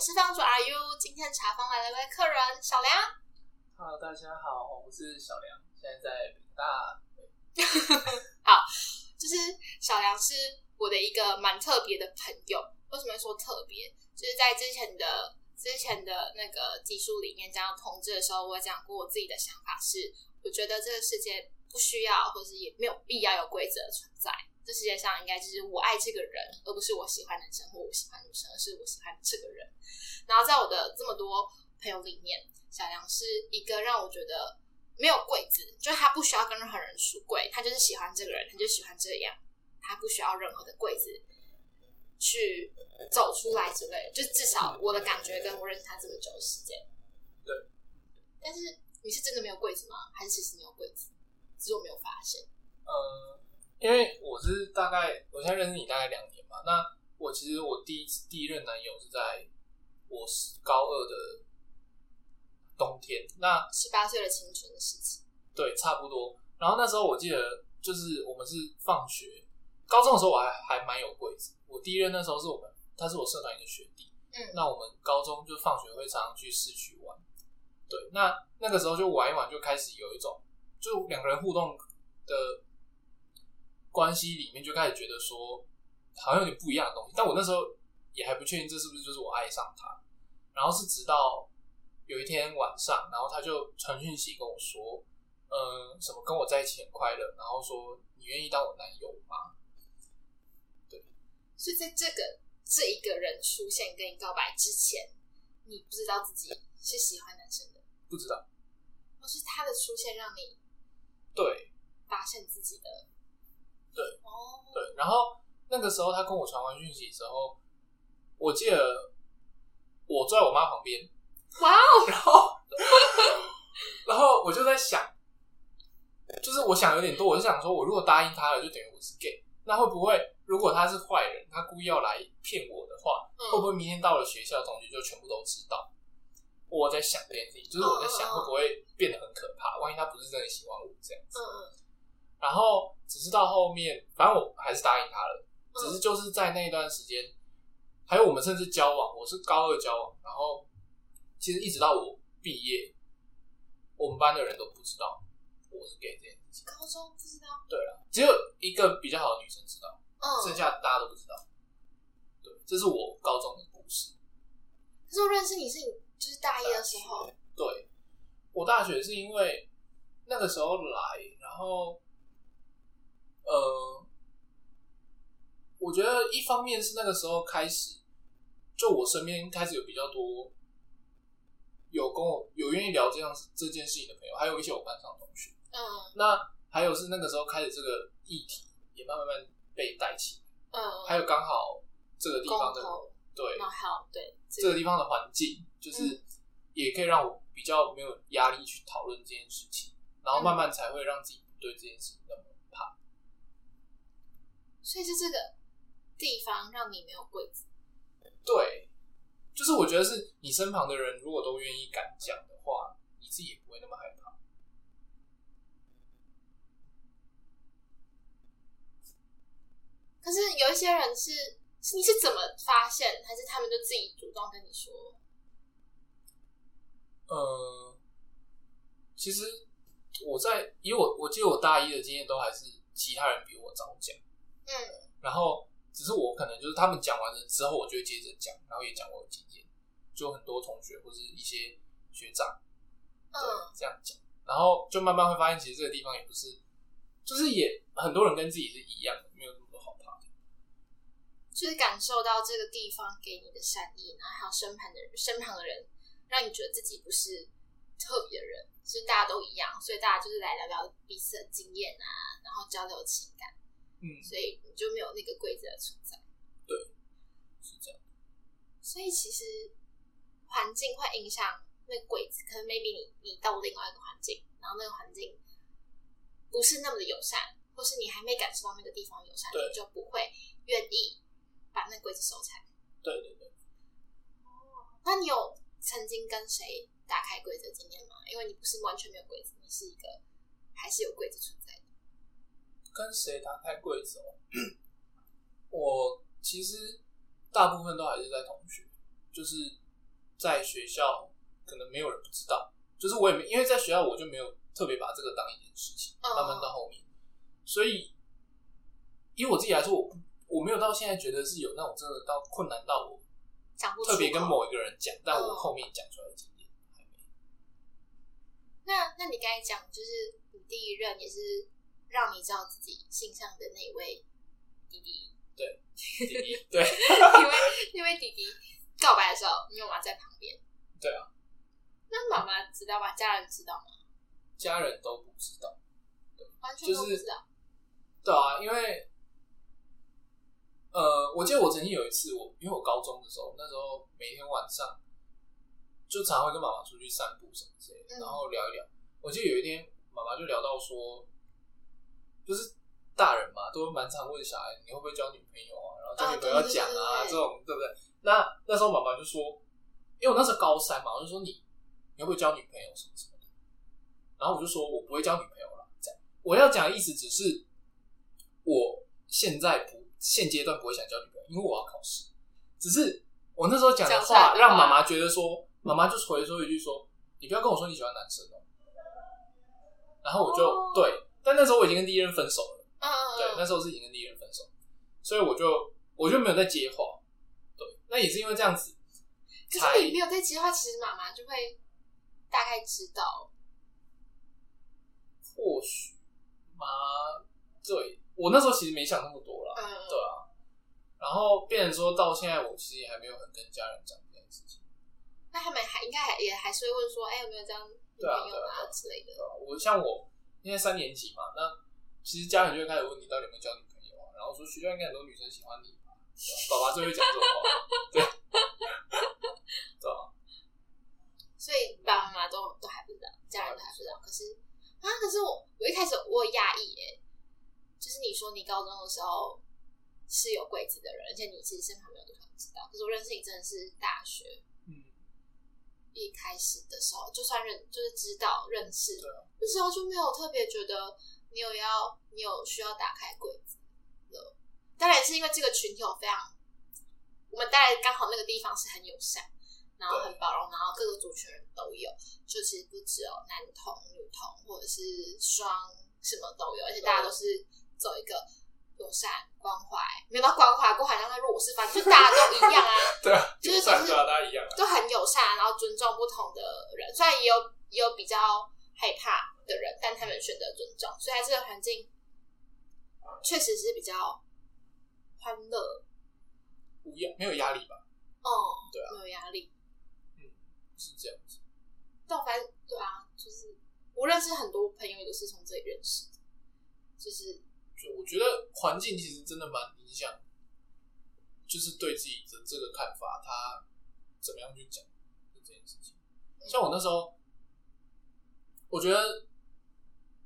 我是方主 Are you？今天茶房来了一位客人小梁。Hello，大家好，我是小梁，现在在北大。好，就是小梁是我的一个蛮特别的朋友。为什么会说特别？就是在之前的之前的那个技术里面讲到同志的时候，我讲过我自己的想法是，我觉得这个世界不需要，或是也没有必要有规则的存在。这世界上应该就是我爱这个人，而不是我喜欢男生或我喜欢女生，而是我喜欢这个人。然后在我的这么多朋友里面，小梁是一个让我觉得没有柜子，就是他不需要跟任何人出柜，他就是喜欢这个人，他就喜欢这样，他不需要任何的柜子去走出来之类的。就至少我的感觉跟我认识他这么久的时间，对。但是你是真的没有柜子吗？还是其实你有柜子，只是我没有发现？呃，因为我是大概，我现在认识你大概两年嘛。那我其实我第一次第一任男友是在我高二的冬天，那十八岁的青春的事情，对，差不多。然后那时候我记得，就是我们是放学，高中的时候我还还蛮有柜子。我第一任那时候是我们，他是我社团一个学弟。嗯那我们高中就放学会常常去市区玩。对，那那个时候就玩一玩，就开始有一种，就两个人互动的关系里面，就开始觉得说，好像有点不一样的东西。但我那时候也还不确定这是不是就是我爱上他。然后是直到有一天晚上，然后他就传讯息跟我说，呃，什么跟我在一起很快乐，然后说你愿意当我男友吗？对所以在这个这一个人出现跟你告白之前，你不知道自己是喜欢男生的，不知道。或是他的出现让你对发现自己的对哦，对，然后那个时候他跟我传完讯息之后，我记得我坐在我妈旁边，哇哦，然后然后我就在想，就是我想有点多，我就想说，我如果答应他了，就等于我是 gay，那会不会如果他是坏人，他故意要来骗我的话，会不嗯，会明天到了学校，同学就全部都知道？我在想这件事情，就是我在想会不会变得很可怕？万一他不是真的喜欢我这样子，然后只是到后面，反正我还是答应他了。嗯只是就是在那一段时间，还有我们甚至交往，我是高二交往，然后其实一直到我毕业，我们班的人都不知道我是 gay 这件事情。高中不知道，对了，只有一个比较好的女生知道，嗯，剩下大家都不知道。对，这是我高中的故事。可是我认识你是你就是大一的时候，对，我大学是因为那个时候来，然后呃，我觉得一方面是那个时候开始，就我身边开始有比较多有跟我有愿意聊这样这件事情的朋友，还有一些我班上的同学。嗯那还有是那个时候开始这个议题也慢慢慢被带起来，嗯，还有刚好这个地方的，对然后还有对这个地方的环境，就是也可以让我比较没有压力去讨论这件事情，然后慢慢才会让自己对这件事情那么怕。所以是这个地方让你没有柜子，对，就是我觉得是你身旁的人如果都愿意敢讲的话，你自己也不会那么害怕。可是有一些人是是你是怎么发现，还是他们就自己主动跟你说？呃，其实我在以我我记得我大一的经验都还是其他人比我早讲，嗯。然后只是我可能就是他们讲完了之后，我就会接着讲，然后也讲我的经验，就很多同学或是一些学长对嗯。这样讲，然后就慢慢会发现，其实这个地方也不是，就是也很多人跟自己是一样的，没有那么多好怕的。就是感受到这个地方给你的善意，然后还有身旁的人，身旁的人让你觉得自己不是特别的人，就是大家都一样，所以大家就是来聊聊彼此的经验啊，然后交流情感，嗯，所以你就没有那个规则的存在。对是这样。所以其实环境会影响那个柜子，可能 maybe 你你到另外一个环境，然后那个环境不是那么的友善，或是你还没感受到那个地方友善，你就不会愿意把那个柜子收起来。对对对，哦那你有曾经跟谁打开柜子的经验吗？因为你不是完全没有柜子，你是一个还是有柜子存在的。跟谁打开柜子哦？我其实大部分都还是在同学，就是在学校可能没有人不知道，就是我也没因为在学校我就没有特别把这个当一件事情，嗯慢慢到后面，所以以我自己来说，我我没有到现在觉得是有那种真的到困难到我讲不出特别跟某一个人讲，但我嗯后面讲出来的经验还没。那那你刚才讲，就是你第一任也是让你知道自己性向的那位弟弟，弟弟对 因为因为弟弟告白的时候，你有妈妈在旁边。对啊，那妈妈知道吗？家人知道吗？家人都不知道。完全都不知道。对啊，因为呃，我记得我曾经有一次，我因为我高中的时候，那时候每天晚上就常会跟妈妈出去散步什么之类的，嗯然后聊一聊。我记得有一天，妈妈就聊到说，就是大人嘛，都会蛮常问小孩你会不会交女朋友啊，然后交女朋友要讲啊，这种对不对？那那时候妈妈就说，因为我那时候高三嘛，我就说你你会不会交女朋友什么什么的，然后我就说我不会交女朋友了，这样我要讲的意思只是我现在不现阶段不会想交女朋友，因为我要考试。只是我那时候讲的话话让妈妈觉得说，妈妈就回说一句说，你不要跟我说你喜欢男生哦。然后我就、哦对，但那时候我已经跟第一任分手了，嗯嗯对，那时候是已经跟第一任分手，所以我就我就没有再接话。对，那也是因为这样子才可是你没有在接话，其实妈妈就会大概知道。或许妈，对我那时候其实没想那么多啦，嗯，对啊。然后变成说到现在，我其实也还没有很跟家人讲这件事情。那他们还应该还也还是会问说，哎、有没有这样女对啊朋友对啊对啊之类的？我像我现在三年级嘛，那其实家人就会开始问你到底有没有交女朋友啊，然后说学校应该很多女生喜欢你吧，爸爸最会讲这种话，对，对，所以爸爸妈妈都都还不知道，家人都还不知道。可是啊，可是我我一开始我有讶异耶，就是你说你高中的时候是有柜子的人，而且你其实身旁没有多少人知道。可是我认识你真的是大学，一开始的时候，就算认就是知道认识那时候就没有特别觉得你有要你有需要打开柜子了。当然是因为这个群体有非常，我们待刚好那个地方是很友善，然后很包容，然后各个族群人都有，就其实不只有男同、女同或者是双什么都有，而且大家都是走一个友善关怀，没有到关怀过，好像在弱势，反正就大家都一样啊。对啊，就是大家一样啊，都很友善，然后尊重不同的人。虽然也有也有比较害怕的人，但他们选择尊重，所以在这个环境确实是比较欢乐，无压没有压力吧？嗯，对啊没有压力。嗯是这样子，但我发现，对啊，就是我认识很多朋友也都是从这里认识的，就是就我觉得环境其实真的蛮影响，就是对自己的这个看法，他怎么样去讲这件事情。像我那时候，我觉得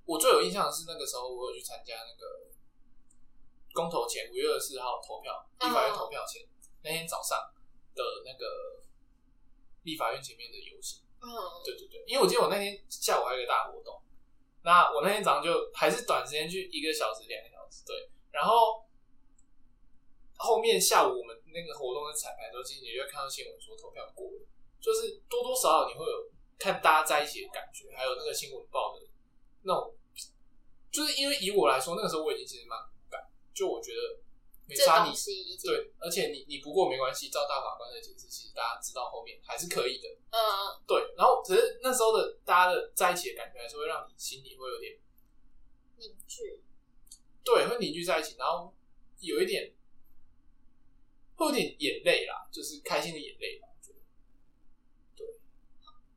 我最有印象的是那个时候，我有去参加那个公投前五月二十四号投票，立法院投票前、那天早上的那个立法院前面的游行。嗯，对对对，因为我记得我那天下午还有一个大活动，那我那天早上就还是短时间去一个小时、两个小时，对，然后后面下午我们那个活动的彩排的时候，其实你就看到新闻说投票过了，就是多多少少你会有看大家在一起的感觉，还有那个新闻报的那种，就是因为以我来说，那个时候我已经其实蛮感，就我觉得没这差你对，而且你你不过没关系，照大法官的解释，其实大家知道后面还是可以的。嗯，对，然后只是那时候的大家的在一起的感觉，还是会让你心里会有点凝聚，对，会凝聚在一起，然后有一点会有点眼泪啦，就是开心的眼泪吧。我觉得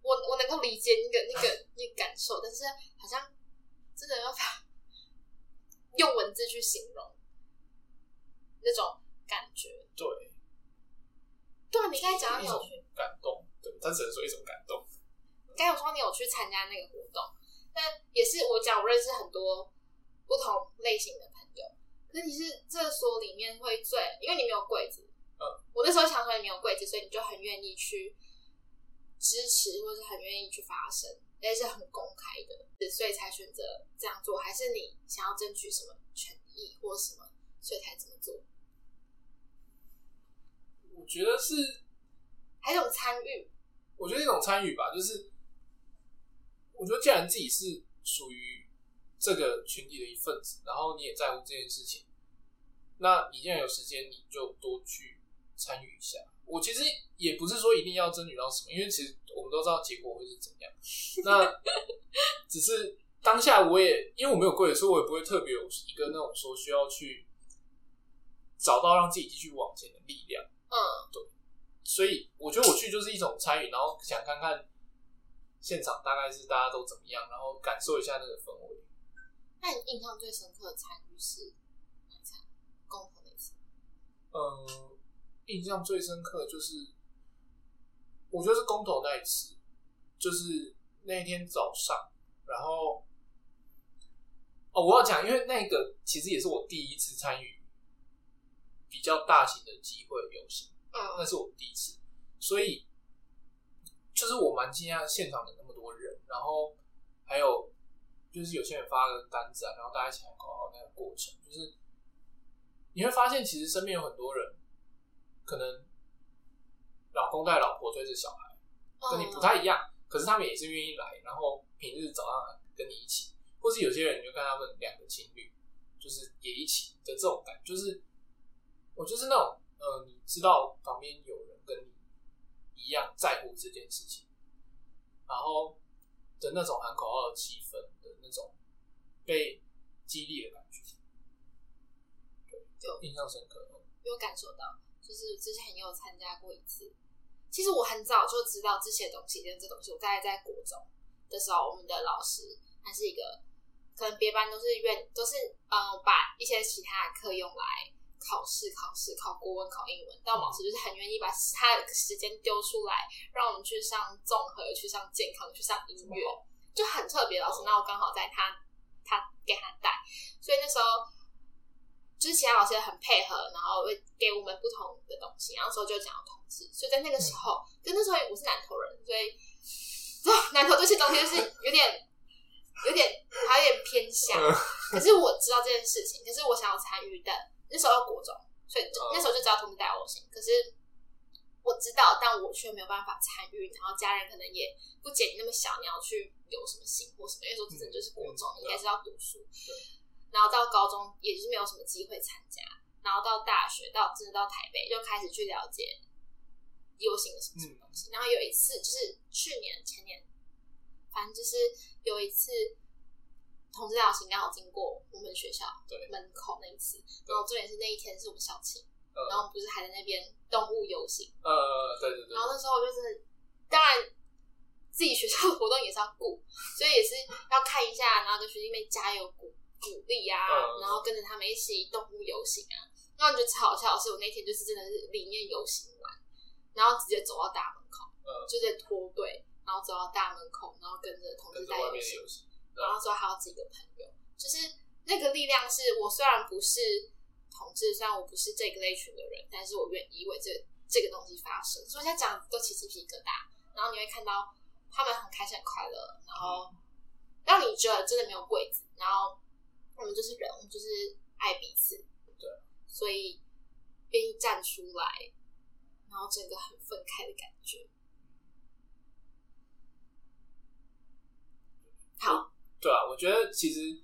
我我能够理解那个那个那个感受，但是好像真的要把 用文字去形容那种感觉。对，对啊，你刚才讲到有去，感动，对，他只能说一种感动。刚才有说你有去参加那个活动，但也是我讲我认识很多不同类型的朋友，可是你是这所里面会最，因为你没有柜子，嗯，我那时候想说你没有柜子，所以你就很愿意去支持，或是很愿意去发声，而且是很公开的，所以才选择这样做，还是你想要争取什么权益或什么，所以才这么做，我觉得是还是有参与？我觉得一种参与吧，就是我觉得既然自己是属于这个群体的一份子，然后你也在乎这件事情，那你既然有时间，你就多去参与一下。我其实也不是说一定要争取到什么，因为其实我们都知道结果会是怎样。那只是当下我也因为我没有贵，所以我也不会特别有一个那种说需要去找到让自己继续往前的力量。嗯，对。所以我觉得我去就是一种参与，然后想看看现场大概是大家都怎么样，然后感受一下那个氛围。那你印象最深刻的参与是哪场？公投那次？嗯。印象最深刻就是，我觉得是公投那一次，就是那一天早上，然后，哦，我要讲，因为那个其实也是我第一次参与比较大型的机会游行，嗯，那是我第一次，所以就是我蛮惊讶现场的那么多人，然后还有就是有些人发了单子啊，然后大家一起喊口号那个过程，就是你会发现其实身边有很多人。可能老公带老婆追着小孩，跟你不太一样，可是他们也是愿意来，然后平日早上跟你一起，或是有些人你就看他们两个情侣，就是也一起的这种感觉，就是我就是那种呃，你知道旁边有人跟你一样在乎这件事情，然后的那种喊口号的气氛的那种被激励的感觉，对，就印象深刻，有感受到。就是之前也有参加过一次，其实我很早就知道这些东西跟这东西。我大概在国中的时候，我们的老师他是一个，可能别班都是愿都是嗯把一些其他的课用来考试、考试、考国文、考英文，但老师就是很愿意把他的时间丢出来，让我们去上综合、去上健康、去上音乐，就很特别。老师，那我刚好在他他给他带，所以那时候。就是其他老师也很配合，然后会给我们不同的东西，然后时候就讲同志，所以在那个时候，就那时候我是南投人，所以南投这些东西就是 有点、有点还有点偏向。可是我知道这件事情，可是我想要参与的那时候国中，所以那时候就知道同志带我行。可是我知道，但我却没有办法参与，然后家人可能也不解你那么小，你要去有什么行或什么，因为说真的就是国中，应该是要读书。然后到高中，也就是没有什么机会参加。然后到大学，到真的到台北，就开始去了解游行的什么什么东西。然后有一次，就是去年前年，反正就是有一次，同志游行刚好经过我们学校门口那一次。然后重点是那一天是我们校庆，然后不是还在那边动物游行。呃，对对对。然后那时候我就是，当然自己学校的活动也是要顾，所以也是要看一下，然后跟学弟妹加油鼓。鼓励啊，然后跟着他们一起动物游行啊。那我觉得超好笑的是，我那天就是真的是里面游行完，然后直接走到大门口，就在脱队，然后走到大门口，然后跟着同志在游行。然后说还有几个朋友，就是那个力量是我虽然不是同志，虽然我不是这个类群的人，但是我愿意为这这个东西发声。所以现在讲都起鸡皮疙瘩，然后你会看到他们很开心、很快乐，然后让你觉得真的没有柜子，然后。我们就是人，我们就是爱彼此，对，所以愿意站出来，然后整个很分开的感觉。好，对啊，我觉得其实，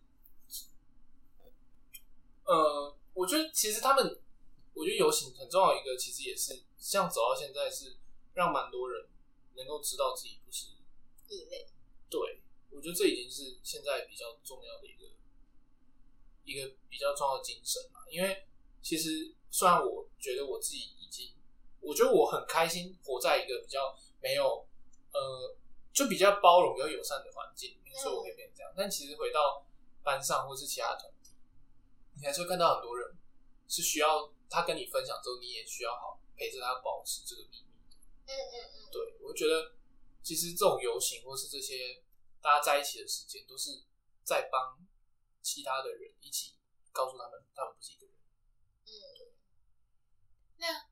呃，我觉得其实他们，我觉得游行很重要一个，其实也是像走到现在，是让蛮多人能够知道自己不是异类。对，我觉得这已经是现在比较重要的一个。一个比较重要的精神了，因为其实虽然我觉得我自己已经，我觉得我很开心活在一个比较没有呃，就比较包容、比较友善的环境里面，所以我可以变成这样。但其实回到班上或是其他团体，你还是会看到很多人是需要他跟你分享之后，你也需要好陪着他保持这个秘密的。嗯嗯嗯，对，我觉得其实这种游行或是这些大家在一起的时间，都是在帮。其他的人一起告诉他们，他们不是一个人。嗯，那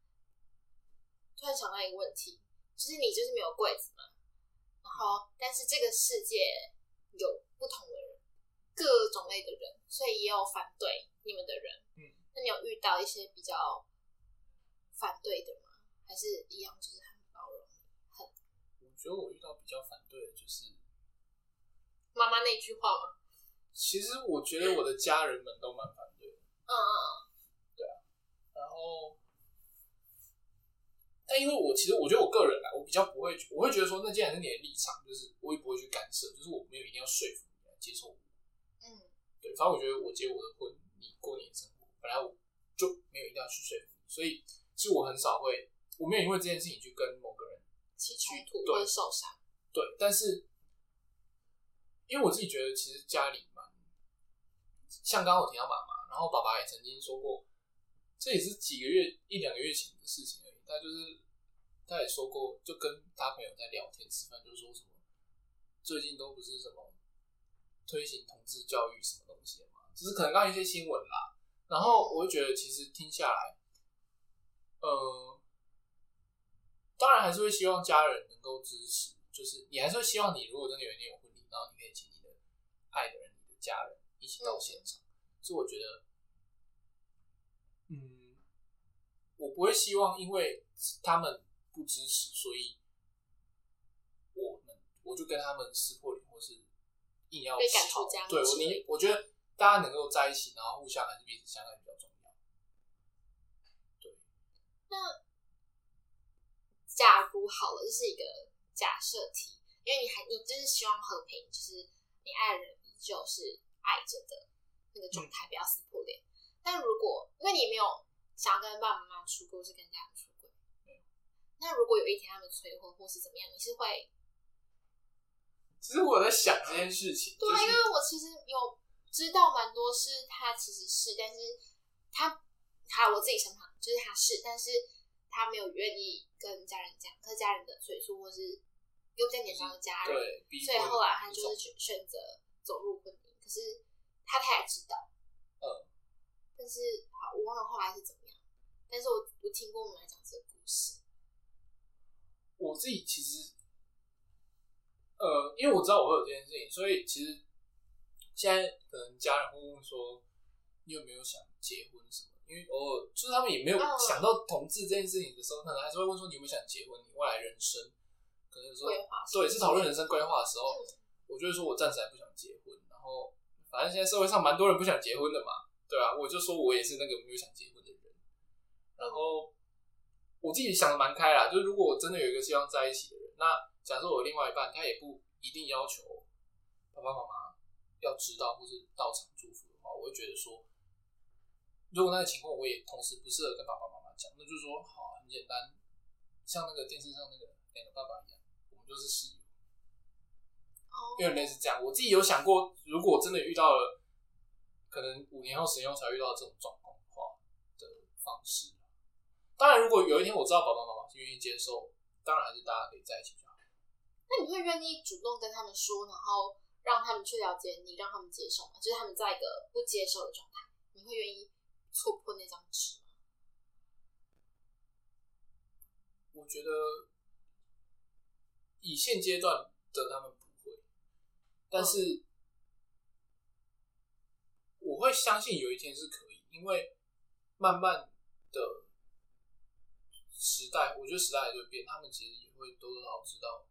突然想到一个问题，就是你就是没有柜子嘛，然后但是这个世界有不同的人，各种类的人，所以也有反对你们的人。嗯，那你有遇到一些比较反对的吗？还是一样就是很包容？很，我觉得我遇到比较反对的就是，妈妈那句话吗？其实我觉得我的家人们都蛮反对的，嗯嗯然后，但因为我其实我觉得我个人啊，我比较不会，我会觉得说，那既然是你的立场，就是我也不会去干涉，就是我没有一定要说服你来接受我。嗯嗯，对，反正我觉得我结我的婚，你过你的生活，本来我就没有一定要去说服你，所以其实我很少会，我没有因为这件事情去跟某个人起冲突对或者受伤。对，但是因为我自己觉得，其实家里嘛像刚刚我提到妈妈，然后爸爸也曾经说过，这也是几个月一两个月前的事情而已。他就是他也说过，就跟他朋友在聊天吃饭，就说什么最近都不是什么推行同志教育什么东西的嘛，只是可能刚一些新闻啦。然后我就觉得，其实听下来，呃，当然还是会希望家人能够支持，就是你还是会希望你如果真的有一天有婚礼，然后你可以请你的爱的人、你的家人一起到现场。所以我觉得，嗯，我不会希望因为他们不支持，所以我们我就跟他们撕破脸，或是硬要被赶出家门对我你我觉得大家能够在一起，然后互相还是彼此相爱比较重要。对。那假如好了，这是一个假设题，因为你还你就是希望和平，就是你爱的人依旧是爱着的那个状态，不要撕破脸。但如果因为你没有想要跟爸爸妈妈出轨，或是跟家人出轨，那如果有一天他们催婚或是怎么样，你是会其实我有在想这件事情，对啊，就是因为我其实有知道蛮多是他其实是，但是他他我自己身旁就是他是，但是他没有愿意跟家人讲，可是家人的催促或是又比较年长的家人，对，逼所以后来他就是选选择走入婚姻。可是他他也知道，嗯，但是好，我忘了后来是怎么样。但是我我听过我们来讲这个自己其实，呃，因为我知道我会有这件事情，所以其实现在可能家人会问说，你有没有想结婚什么？因为偶尔就是他们也没有嗯想到同志这件事情的时候，可能还是会问说你有没有想结婚？你未来人生可能有时候规划对是讨论人生规划的时候，嗯我就会说我暂时还不想结婚，然后反正现在社会上蛮多人不想结婚的嘛，对啊，我就说我也是那个没有想结婚的人，然后我自己想的蛮开啦，就是如果我真的有一个希望在一起的人，那假设我的另外一半他也不一定要求爸爸妈妈要知道或是到场祝福的话，我会觉得说，如果那个情况我也同时不适合跟爸爸妈妈讲，那就是说好很简单，像那个电视上那个两个爸爸一样，我们就是室友。哦有点类似这样。我自己有想过，如果真的遇到了，可能五年后、十年后才遇到这种状况的话的方式。当然，如果有一天我知道爸爸妈妈是愿意接受，当然还是大家可以在一起就好。那你会愿意主动跟他们说，然后让他们去了解你，让他们接受吗？就是他们在一个不接受的状态，你会愿意戳破那张纸吗？我觉得以现阶段的他们不会，但是我会相信有一天是可以，因为慢慢的时代，我觉得时代还是会变，他们其实也会多多少少知道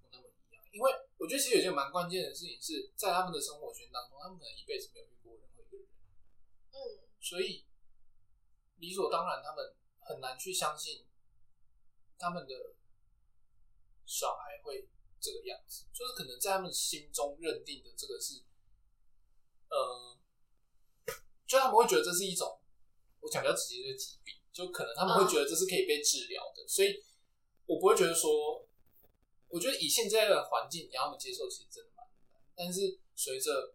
不那么一样。因为我觉得其实有一件蛮关键的事情是在他们的生活圈当中，他们可能一辈子没有遇过任何一个人，嗯，所以理所当然，他们很难去相信他们的小孩会这个样子，就是可能在他们心中认定的这个是，呃，就他们会觉得这是一种，我讲比较直接就是疾病，就可能他们会觉得这是可以被治疗的，所以我不会觉得说，我觉得以现在的环境，你要他们接受，其实真的蛮难，但是随着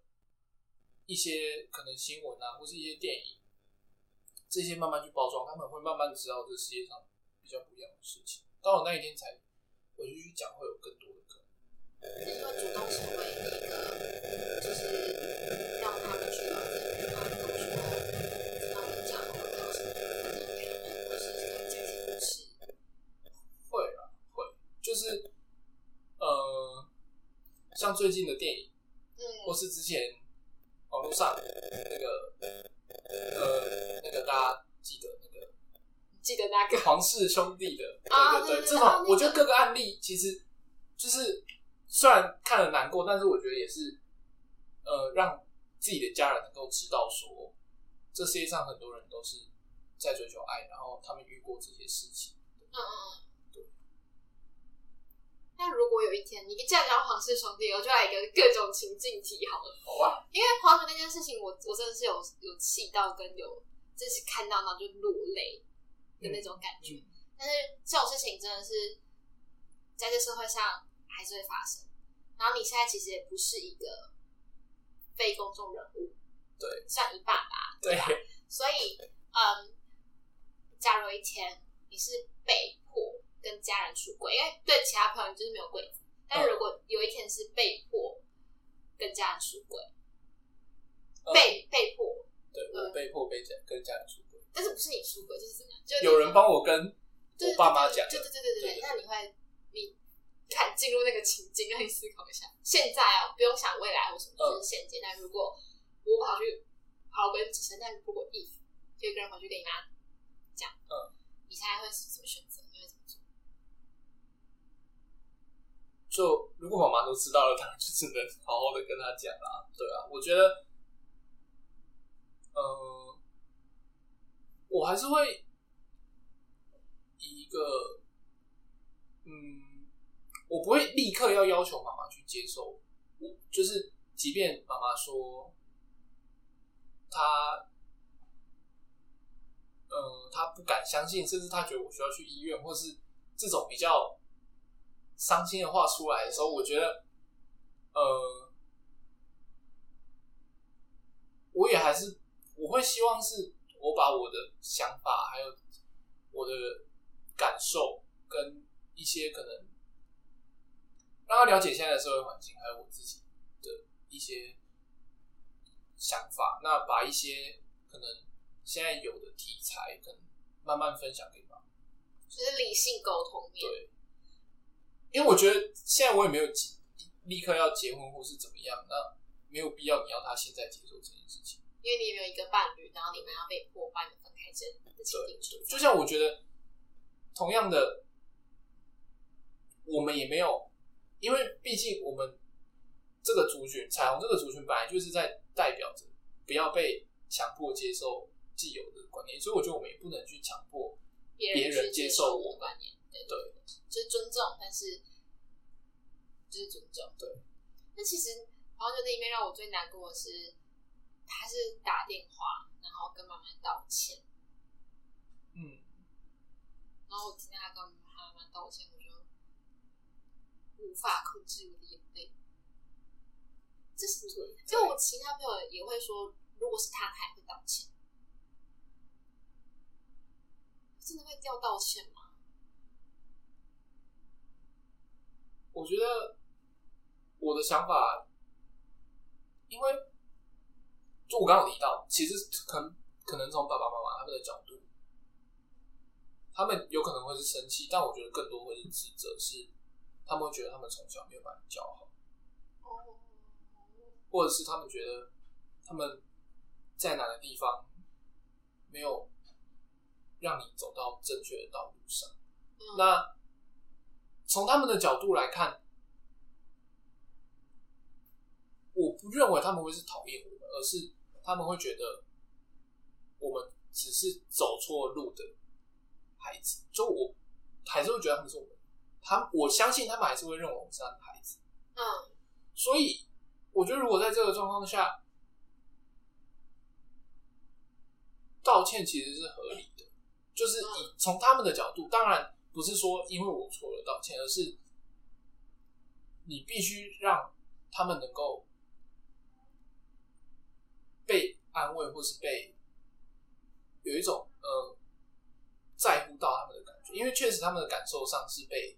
一些可能新闻啊，或是一些电影，这些慢慢去包装，他们会慢慢知道这世界上比较不一样的事情。到了那一天才我就去讲，会有更多的可能。就是会主动成为一个，就是呃，像最近的电影，嗯或嗯，是之前网络上那个呃那个大家记得那个记得那个，皇室兄弟的，对啊对这对对对啊那个种我觉得各个案例其实就是虽然看了难过，但是我觉得也是，呃，让自己的家人能够知道说，这世界上很多人都是在追求爱，然后他们遇过这些事情。嗯嗯嗯，对。那如果有一天你既然讲皇室兄弟，我就来一个各种情境题好了。好啊。因为皇室那件事情，我我真的是有有气到跟有，就是看到那就落泪的那种感觉。但是这种事情真的是在这社会上还是会发生。然后你现在其实也不是一个非公众人物，对，像你爸爸，对。所以，嗯，假如一天。你是被迫跟家人出轨，因为对其他朋友就是没有柜子。但如果有一天是被迫跟家人出轨，被被迫，对我被迫被家跟家人出轨，但是不是你出轨，就是怎么样？就有人帮我跟我爸妈讲，对对对对对。那你会你 看进入那个情境，让你思考一下。现在啊，不用想未来或什么，就是现阶段。如果我跑去，好，我不起身，但如果 if 就一个人跑去跟你妈讲，嗯。你现在会怎么选择？你会怎么做？就如果妈妈都知道了，当然就只能好好的跟她讲啦。对啊，我觉得，呃，我还是会以一个，嗯，我不会立刻要要求妈妈去接受我，就是即便妈妈说她。呃，他不敢相信，甚至他觉得我需要去医院，或是这种比较伤心的话出来的时候，我觉得，呃，我也还是我会希望是我把我的想法，还有我的感受，跟一些可能让他了解现在的社会环境，还有我自己的一些想法，那把一些可能。现在有的题材，可能慢慢分享给他，就是理性沟通。对，因为我觉得现在我也没有立刻要结婚或是怎么样，那没有必要你要他现在接受这件事情。因为你也没有一个伴侣，然后你们要被迫把你分开，这的情景就像我觉得，同样的，我们也没有，因为毕竟我们这个族群，彩虹这个族群本来就是在代表着不要被强迫接受。既有的观念，所以我觉得我们也不能去强迫别人接受我的观念。对，就是尊重，但是就是尊重。对。那其实黄觉那一面让我最难过的是，他是打电话，然后跟妈妈道歉。嗯。然后我听到他跟妈妈道歉，我就无法控制我的眼泪。这是就我其他朋友也会说，如果是他，他也会道歉。真的会掉道歉吗？我觉得我的想法，因为就我刚刚提到，其实可能可能从爸爸妈妈他们的角度，他们有可能会是生气，但我觉得更多会是指责，是他们会觉得他们从小没有把你教好，或者是他们觉得他们在哪个地方没有。让你走到正确的道路上。那从他们的角度来看，我不认为他们会是讨厌我们，而是他们会觉得我们只是走错路的孩子。就我还是会觉得他们是我们，他我相信他们还是会认为我们是他的孩子。嗯，所以我觉得如果在这个状况下道歉，其实是合理的。就是以从他们的角度，当然不是说因为我错了道歉，而是你必须让他们能够被安慰，或是被有一种呃在乎到他们的感觉，因为确实他们的感受上是被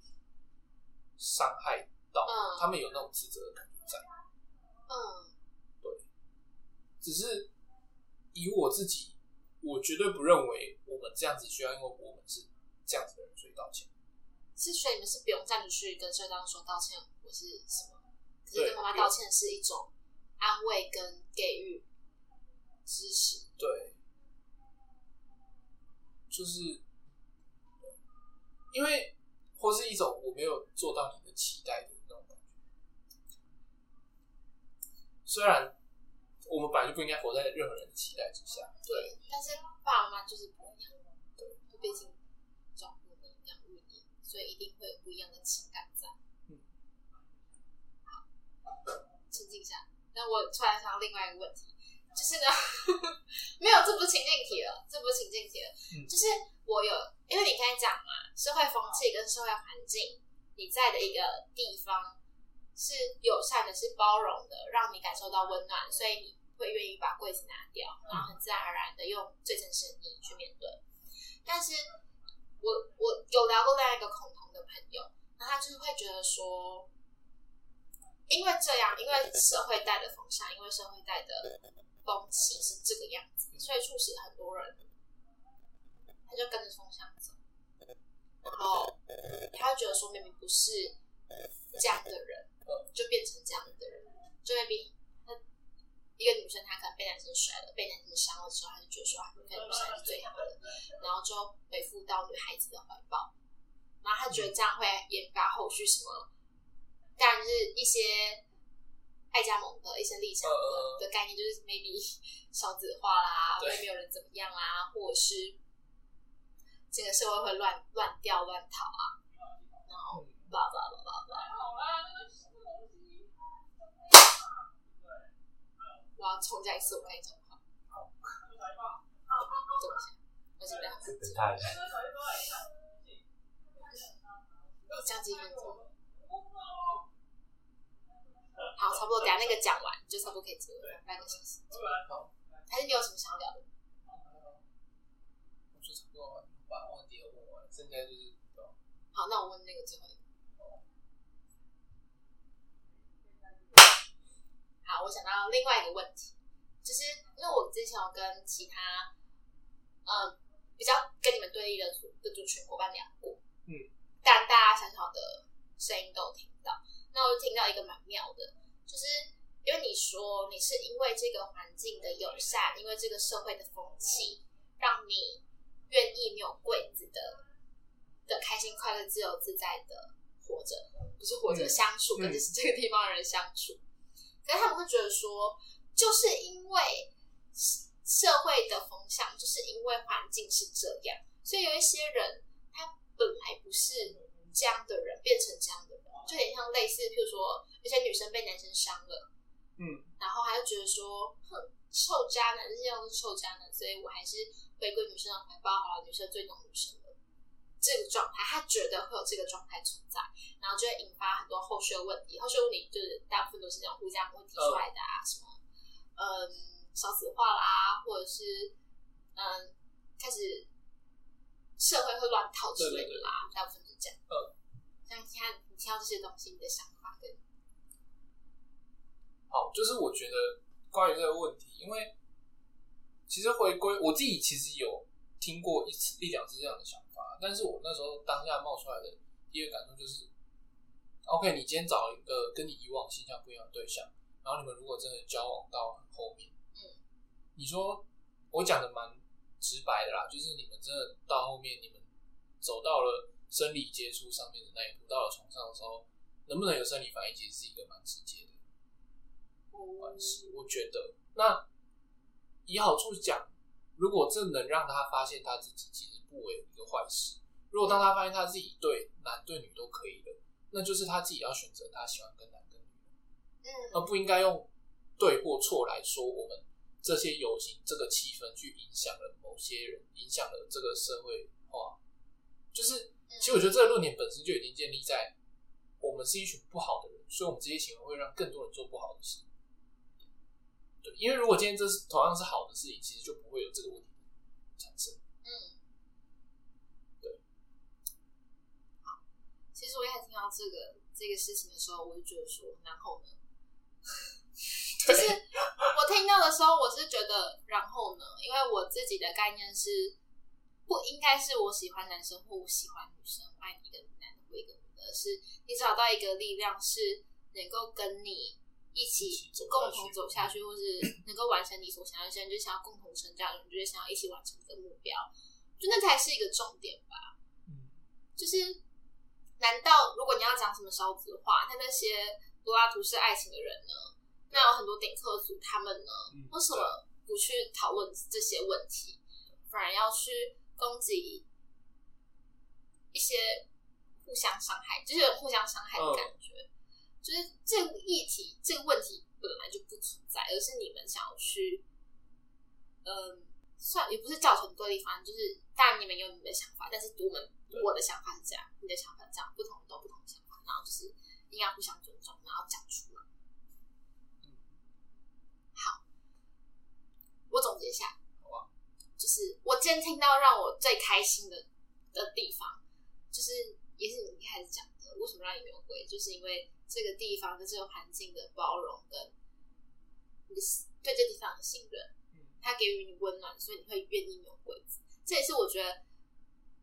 伤害到，他们有那种自责的感觉在。嗯，对，只是以我自己。我绝对不认为我们这样子需要，因为我们是这样子的人，所以道歉。是，所以你们是不用站出去跟社长说道歉，我是什么？可是跟妈妈道歉是一种安慰跟给予支持。对，就是因为或是一种我没有做到你的的期待的那种感觉。虽然我们本来就不应该活在任何人的期待之下，对，但是爸妈就是不一样，对，就毕竟所以一定会有不一样的情感在。嗯，好，沉静一下。那我突然想到另外一个问题，就是呢，没有，这不是情境题了，这不是情境题了，嗯就是我有，因为你刚才讲嘛，社会风气跟社会环境，你在的一个地方是友善的，是包容的，让你感受到温暖，所以你会愿意把柜子拿掉，然后很自然而然的用最真实的你去面对。但是我我有聊过另外一个恐同的朋友，那他就是会觉得说，因为这样，因为社会带的风向，因为社会带的风气是这个样子，所以促使很多人他就跟着风向走，然后他就觉得说明明不是这样的人，就变成这样的人，就会比一个女生，她可能被男生甩了，被男生伤了之后，她就觉得说啊，那个女生是最好的，然后就回复到女孩子的怀抱，然后她觉得这样会引发后续什么，当然是一些爱加盟的一些立场的、概念，就是 maybe 少子化啦，对。会没有人怎么样啦，或者是整个社会会乱乱掉乱逃啊，然后嗯。blah blah blah blah blah。我要重讲一次我跟你讲话。等一下，我准备好。等他一下。你讲几分钟？好，差不多。等下那个讲完，就差不多可以结尾，半个小时。还是你有什么想要聊的？我觉得差不多了，把问题都问完，剩下就是好，那我问那个最后一个。好，我想到另外一个问题，就是因为我之前有跟其他，呃，比较跟你们对立的组的族群伙伴聊过，嗯，但大家小小的声音都有听到，那我就听到一个蛮妙的，就是因为你说你是因为这个环境的友善，因为这个社会的风气，让你愿意没有柜子的的开心、快乐、自由自在的活着，不是活着嗯相处，跟嗯这是这个地方的人相处。可是他们会觉得说，就是因为社会的风向，就是因为环境是这样，所以有一些人他本来不是这样的人，变成这样的人，就有点像类似，譬如说有些女生被男生伤了，嗯，然后他就觉得说，哼，臭渣男，这些都是臭渣男，所以我还是回归女生的怀抱好了，女生最懂女生了。这个状态，他觉得会有这个状态存在，然后就会引发很多后续的问题。后续问题就是大部分都是那种互相问题出来的啊，什么嗯少子化啦，或者是嗯开始社会会乱套之类的啦，大部分是这样。嗯，像现在你听到这些东西，你的想法跟好，就是我觉得关于这个问题，因为其实回归我自己其实有听过一次一两次这样的想法，但是我那时候当下冒出来的第一个感受就是，OK，你今天找一个跟你以往形象不一样的对象，然后你们如果真的交往到很后面，嗯，你说我讲的蛮直白的啦，就是你们真的到后面，你们走到了生理接触上面的那一步，到了床上的时候，能不能有生理反应，其实是一个蛮直接的。关系，我觉得那以好处讲，如果这能让他发现他自己其实不为一个坏事，如果当他发现他自己对男对女都可以了，那就是他自己要选择他喜欢跟男跟女，嗯而不应该用对或错来说我们这些游行这个气氛去影响了某些人，影响了这个社会化。就是，其实我觉得这个论点本身就已经建立在我们是一群不好的人，所以我们这些行为会让更多人做不好的事。对，因为如果今天这是同样是好的事情，其实就不会有这个问题产生。嗯，对。好，其实我一开始听到这个这个事情的时候，我就觉得说，然后呢？就是我听到的时候，我是觉得，然后呢？因为我自己的概念是，不应该是我喜欢男生或我喜欢女生，我爱一个男的或一个女的，是你找到一个力量，是能够跟你一起共同走下去，或是能够完成你所想要的事情，就是想要共同成长，你就是想要一起完成一个目标，就那才是一个重点吧。嗯，就是难道如果你要讲什么少子话，那那些柏拉图式爱情的人呢？那有很多顶客族，他们呢，为什么不去讨论这些问题，反而要去攻击一些互相伤害，就是互相伤害的感觉？就是这个议题、这个问题本来就不存在，而是你们想要去，嗯，算也不是造成对立，反正就是当然你们有你们的想法，但是我们我的想法是这样，你的想法这样，不同都不同想法，然后就是应该互相尊重，然后讲出来。好，我总结一下，好吧，就是我今天听到让我最开心的的地方，就是也是你一开始讲的，为什么让你没有鬼，就是因为这个地方跟这个环境的包容跟你对这地方的信任，它给予你温暖，所以你会愿意没有柜子。这也是我觉得，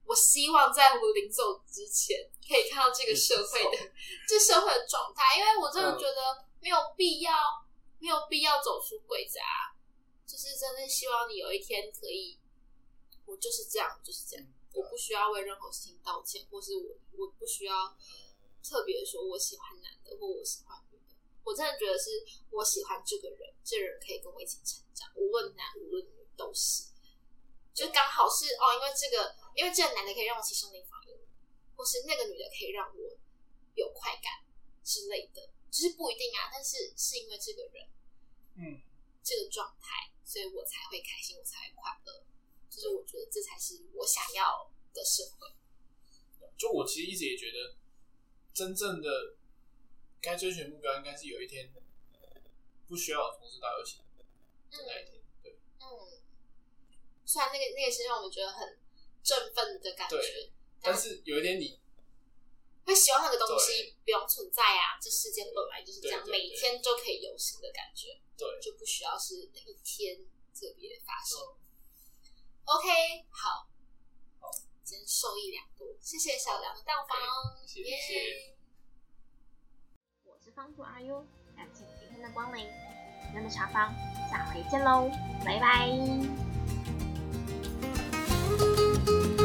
我希望在我临走之前可以看到这个社会的 这社会的状态，因为我真的觉得没有必要，没有必要走出鬼子啊。就是真的希望你有一天可以，我就是这样，就是这样，我不需要为任何事情道歉，或是我我不需要特别说我喜欢男的或我喜欢女的。我真的觉得是我喜欢这个人，这人可以跟我一起成长，无论男无论女都是。就刚好是哦，因为这个，因为这个男的可以让我起生理反应，或是那个女的可以让我有快感之类的，就是不一定啊。但是是因为这个人，嗯，这个状态，所以我才会开心，我才会快乐。就是我觉得这才是我想要的社会。就我其实一直也觉得，真正的该追寻目标，应该是有一天不需要同事打游戏的那一天。对，嗯。虽然那个那个是让我们觉得很振奋的感觉，但是有一天你会希望那个东西不用存在啊！这世间本来就是这样，每天都可以游行的感觉，对，就不需要是哪一天特别发生。OK，好，好，受益良多，谢谢小梁的到访，谢谢。我是方主阿优感谢今天的光临，人的茶坊，下回见喽，拜拜。Thank you.